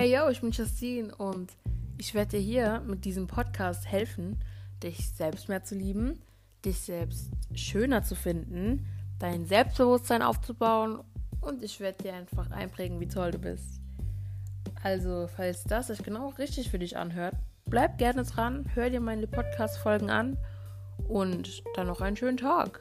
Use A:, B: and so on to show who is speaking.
A: Hey yo, ich bin Justine und ich werde dir hier mit diesem Podcast helfen, dich selbst mehr zu lieben, dich selbst schöner zu finden, dein Selbstbewusstsein aufzubauen und ich werde dir einfach einprägen, wie toll du bist. Also, falls das sich genau richtig für dich anhört, bleib gerne dran, hör dir meine Podcast-Folgen an und dann noch einen schönen Tag.